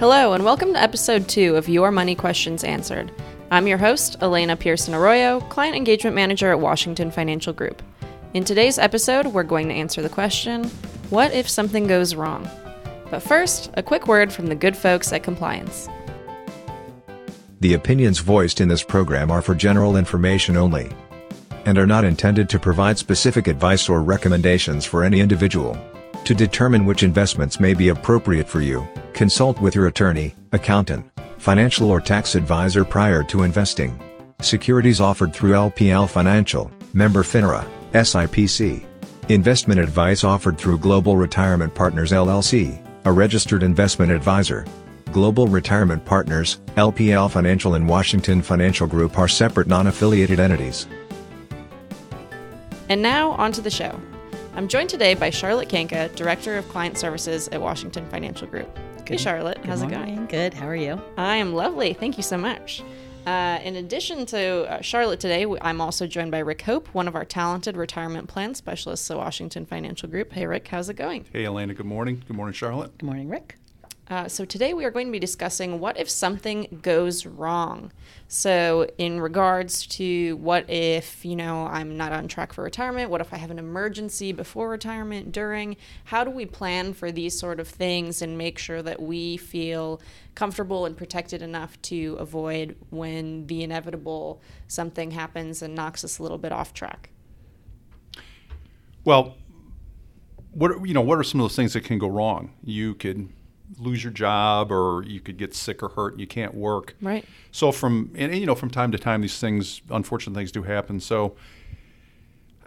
Hello, and welcome to episode two of Your Money Questions Answered. I'm your host, Elena Pearson Arroyo, Client Engagement Manager at Washington Financial Group. In today's episode, we're going to answer the question What if something goes wrong? But first, a quick word from the good folks at Compliance. The opinions voiced in this program are for general information only and are not intended to provide specific advice or recommendations for any individual. To determine which investments may be appropriate for you, consult with your attorney, accountant, financial or tax advisor prior to investing. Securities offered through LPL Financial, member FINRA, SIPC. Investment advice offered through Global Retirement Partners LLC, a registered investment advisor. Global Retirement Partners, LPL Financial and Washington Financial Group are separate non-affiliated entities. And now, on to the show. I'm joined today by Charlotte Kanka, Director of Client Services at Washington Financial Group. Hey, Charlotte, how's it going? Good. How are you? I am lovely. Thank you so much. Uh, in addition to uh, Charlotte today, I'm also joined by Rick Hope, one of our talented retirement plan specialists at Washington Financial Group. Hey, Rick, how's it going? Hey, Elena. Good morning. Good morning, Charlotte. Good morning, Rick. Uh, so today we are going to be discussing what if something goes wrong. So in regards to what if you know I'm not on track for retirement, what if I have an emergency before retirement, during? How do we plan for these sort of things and make sure that we feel comfortable and protected enough to avoid when the inevitable something happens and knocks us a little bit off track? Well, what you know, what are some of those things that can go wrong? You could lose your job or you could get sick or hurt and you can't work. Right. So from and you know from time to time these things unfortunate things do happen. So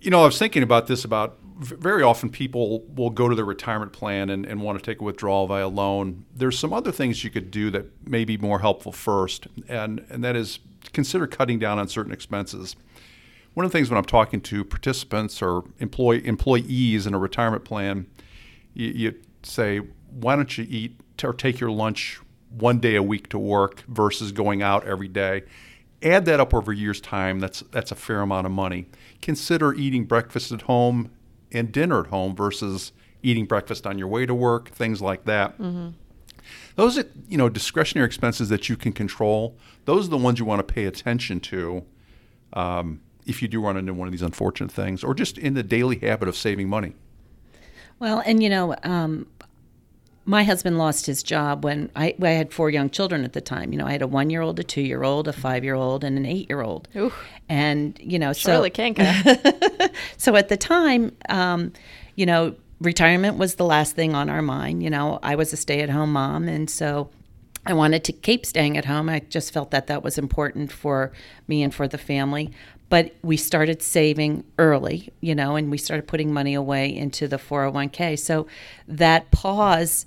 you know I was thinking about this about very often people will go to their retirement plan and, and want to take a withdrawal via loan. There's some other things you could do that may be more helpful first and and that is consider cutting down on certain expenses. One of the things when I'm talking to participants or employee employees in a retirement plan, you, you say, why don't you eat or take your lunch one day a week to work versus going out every day? Add that up over a year's time. That's that's a fair amount of money. Consider eating breakfast at home and dinner at home versus eating breakfast on your way to work. Things like that. Mm-hmm. Those are you know discretionary expenses that you can control. Those are the ones you want to pay attention to. Um, if you do run into one of these unfortunate things, or just in the daily habit of saving money. Well, and you know, um, my husband lost his job when I, I, had four young children at the time. You know, I had a one year old, a two year old, a five year old, and an eight year old. And, you know, Shirley so. So at the time, um, you know, retirement was the last thing on our mind. You know, I was a stay at home mom. And so I wanted to keep staying at home. I just felt that that was important for me and for the family but we started saving early, you know, and we started putting money away into the 401k. So that pause,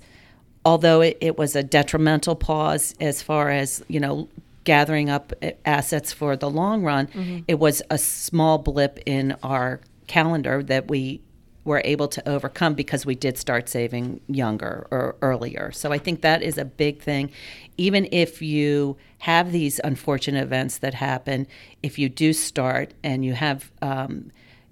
although it, it was a detrimental pause as far as, you know, gathering up assets for the long run, mm-hmm. it was a small blip in our calendar that we were able to overcome because we did start saving younger or earlier. So I think that is a big thing. Even if you have these unfortunate events that happen, if you do start and you have um,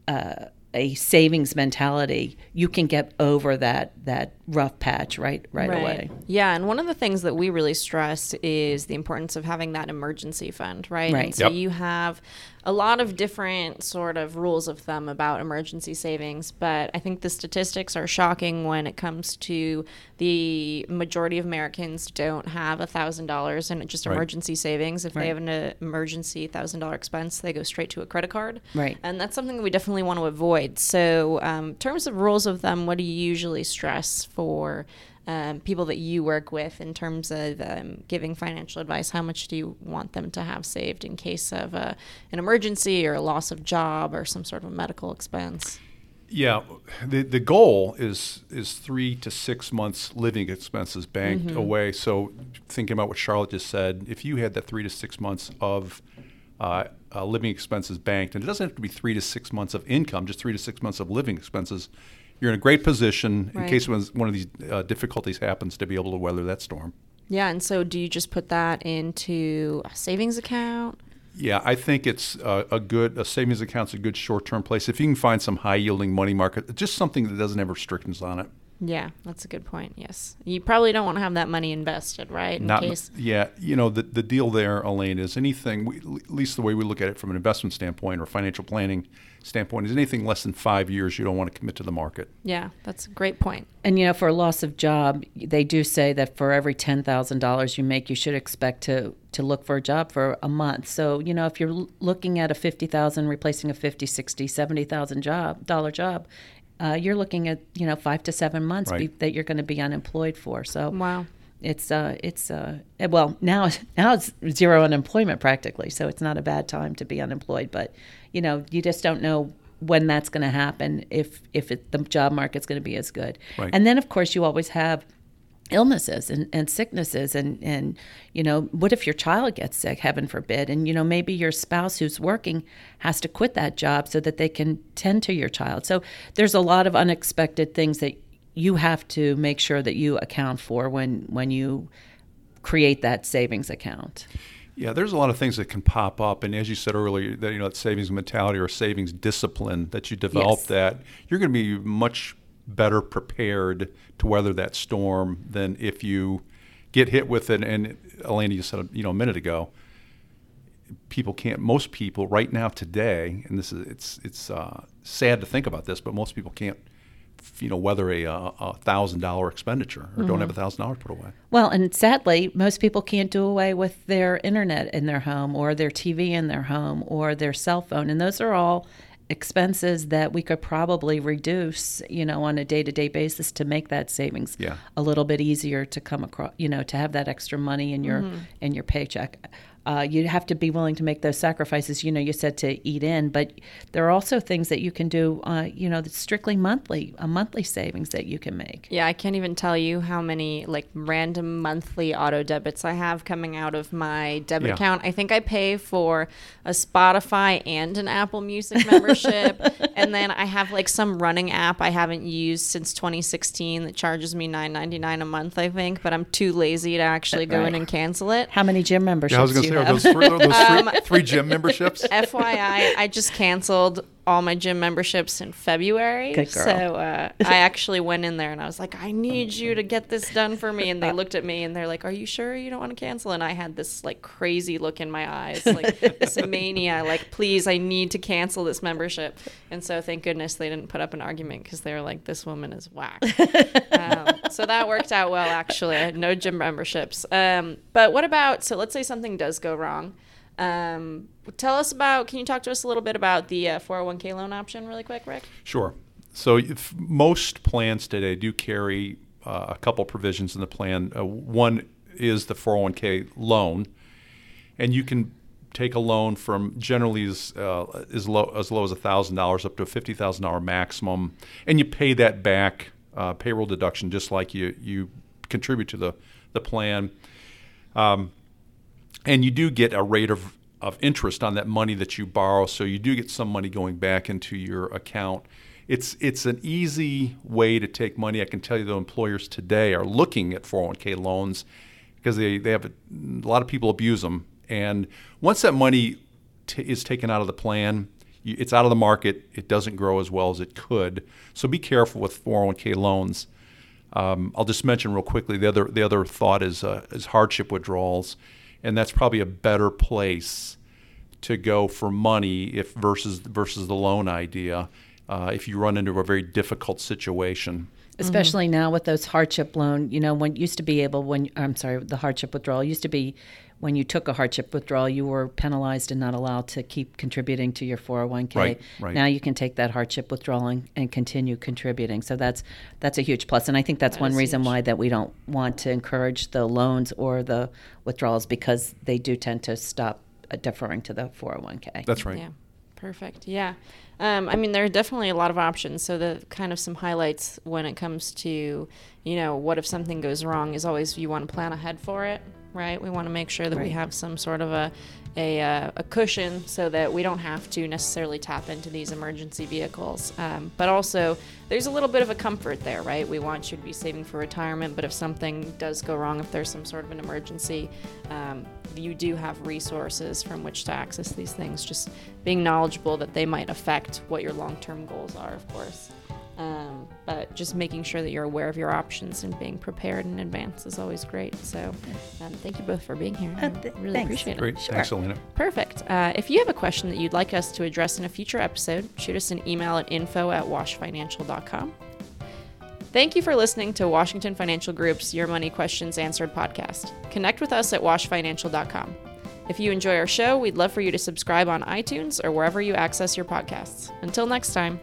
uh, a savings mentality, you can get over that that rough patch right, right right away. Yeah, and one of the things that we really stress is the importance of having that emergency fund, right? Right. And so yep. you have a lot of different sort of rules of thumb about emergency savings, but I think the statistics are shocking when it comes to the majority of Americans don't have a thousand dollars in just emergency right. savings. If right. they have an uh, emergency thousand dollar expense, they go straight to a credit card. Right. And that's something that we definitely want to avoid. So, um, in terms of rules of thumb, what do you usually stress for? um, people that you work with in terms of um, giving financial advice? How much do you want them to have saved in case of uh, an emergency or a loss of job or some sort of medical expense? Yeah, the the goal is is three to six months living expenses banked mm-hmm. away. So thinking about what Charlotte just said, if you had that three to six months of uh, uh, living expenses banked, and it doesn't have to be three to six months of income, just three to six months of living expenses, you're in a great position right. in case one of these uh, difficulties happens to be able to weather that storm. Yeah, and so do you just put that into a savings account? Yeah, I think it's a, a good a savings account's a good short term place if you can find some high yielding money market, just something that doesn't have restrictions on it. Yeah, that's a good point. Yes, you probably don't want to have that money invested, right? In Not, case. yeah, you know, the, the deal there, Elaine, is anything, we, at least the way we look at it from an investment standpoint or financial planning standpoint, is anything less than five years you don't want to commit to the market. Yeah, that's a great point. And you know, for a loss of job, they do say that for every ten thousand dollars you make, you should expect to to look for a job for a month. So you know, if you're looking at a fifty thousand replacing a fifty, sixty, seventy thousand job dollar job, uh, you're looking at you know five to seven months Right. be, that you're going to be unemployed for. So Wow. it's uh it's uh eh, well now now it's zero unemployment practically so it's not a bad time to be unemployed but you know you just don't know when that's going to happen if if it, the job market's going to be as good Right. and then of course you always have illnesses and, and sicknesses and and you know what if your child gets sick heaven forbid and you know maybe your spouse who's working has to quit that job so that they can tend to your child so there's a lot of unexpected things that you have to make sure that you account for when when you create that savings account Yeah, there's a lot of things that can pop up, and as you said earlier, that you know, that savings mentality or savings discipline that you develop, Yes. that you're going to be much better prepared to weather that storm than if you get hit with it. And Elena, you said you know a minute ago, people can't. Most people right now today, and this is it's it's uh, sad to think about this, but most people can't. You know, weather a uh, a thousand dollar expenditure or don't have a thousand dollars put away. Well, and sadly, most people can't do away with their internet in their home or their TV in their home or their cell phone. And those are all expenses that we could probably reduce, you know, on a day-to-day basis to make that savings Yeah. a little bit easier to come across, you know, to have that extra money in your mm-hmm. in your paycheck. Uh, you have to be willing to make those sacrifices. You know, you said to eat in, but there are also things that you can do. Uh, you know, that's strictly monthly, a monthly savings that you can make. Yeah, I can't even tell you how many like random monthly auto debits I have coming out of my debit Yeah. account. I think I pay for a Spotify and an Apple Music membership. and then I have like some running app I haven't used since 2016 that charges me $9.99 a month, I think, but I'm too lazy to actually go in and cancel it. How many gym memberships Yeah, I was do going to you say, are have? those three, Um, three gym memberships? FYI, I just canceled all my gym memberships in February. Good girl. So uh, I actually went in there and I was like, I need you to get this done for me. And they looked at me and they're like, Are you sure you don't want to cancel? And I had this like crazy look in my eyes, like this mania, like, please, I need to cancel this membership. And so thank goodness they didn't put up an argument because they were like, This woman is whack. um, so that worked out well, actually. I had no gym memberships. Um, but what about, so let's say something does go wrong. Um, tell us about, can you talk to us a little bit about the uh, 401k loan option really quick, Rick? Sure. So most plans today do carry uh, a couple provisions in the plan. Uh, one is the 401k loan, and you can take a loan from generally as uh, as low as low as thousand dollars up to a fifty thousand dollar maximum, and you pay that back uh, payroll deduction just like you you contribute to the the plan. Um, and you do get a rate of, of interest on that money that you borrow, so you do get some money going back into your account. It's it's an easy way to take money. I can tell you the employers today are looking at 401k loans because they, they have a, a lot of people abuse them. And once that money t- is taken out of the plan, it's out of the market. It doesn't grow as well as it could. So be careful with 401k loans. Um, I'll just mention real quickly the other the other thought is uh, is hardship withdrawals, and that's probably a better place to go for money if versus versus the loan idea. Uh, if you run into a very difficult situation, especially now with those hardship loan you know when used to be able when i'm sorry the hardship withdrawal used to be when you took a hardship withdrawal you were penalized and not allowed to keep contributing to your 401k Right, right. now you can take that hardship withdrawal and, and continue contributing so that's that's a huge plus and i think that's That one reason huge. why that we don't want to encourage the loans or the withdrawals because they do tend to stop uh, deferring to the 401k that's right. Yeah, perfect. Yeah. Um, I mean, there are definitely a lot of options. So the kind of some highlights when it comes to, you know, what if something goes wrong is always you want to plan ahead for it, right? We want to make sure that we have some sort of a a, uh, a cushion so that we don't have to necessarily tap into these emergency vehicles. Um, but also, there's a little bit of a comfort there, right? We want you to be saving for retirement, but if something does go wrong, if there's some sort of an emergency, um, you do have resources from which to access these things. Just being knowledgeable that they might affect what your long term goals are, of course. Um, but just making sure that you're aware of your options and being prepared in advance is always great. So, um, thank you both for being here. Uh, I th- really thanks. appreciate it. Great. Thanks, Elena. Perfect. Uh, if you have a question that you'd like us to address in a future episode, shoot us an email at info at washfinancial.com. Thank you for listening to Washington Financial Group's Your Money Questions Answered podcast. Connect with us at washfinancial.com. If you enjoy our show, we'd love for you to subscribe on iTunes or wherever you access your podcasts. Until next time.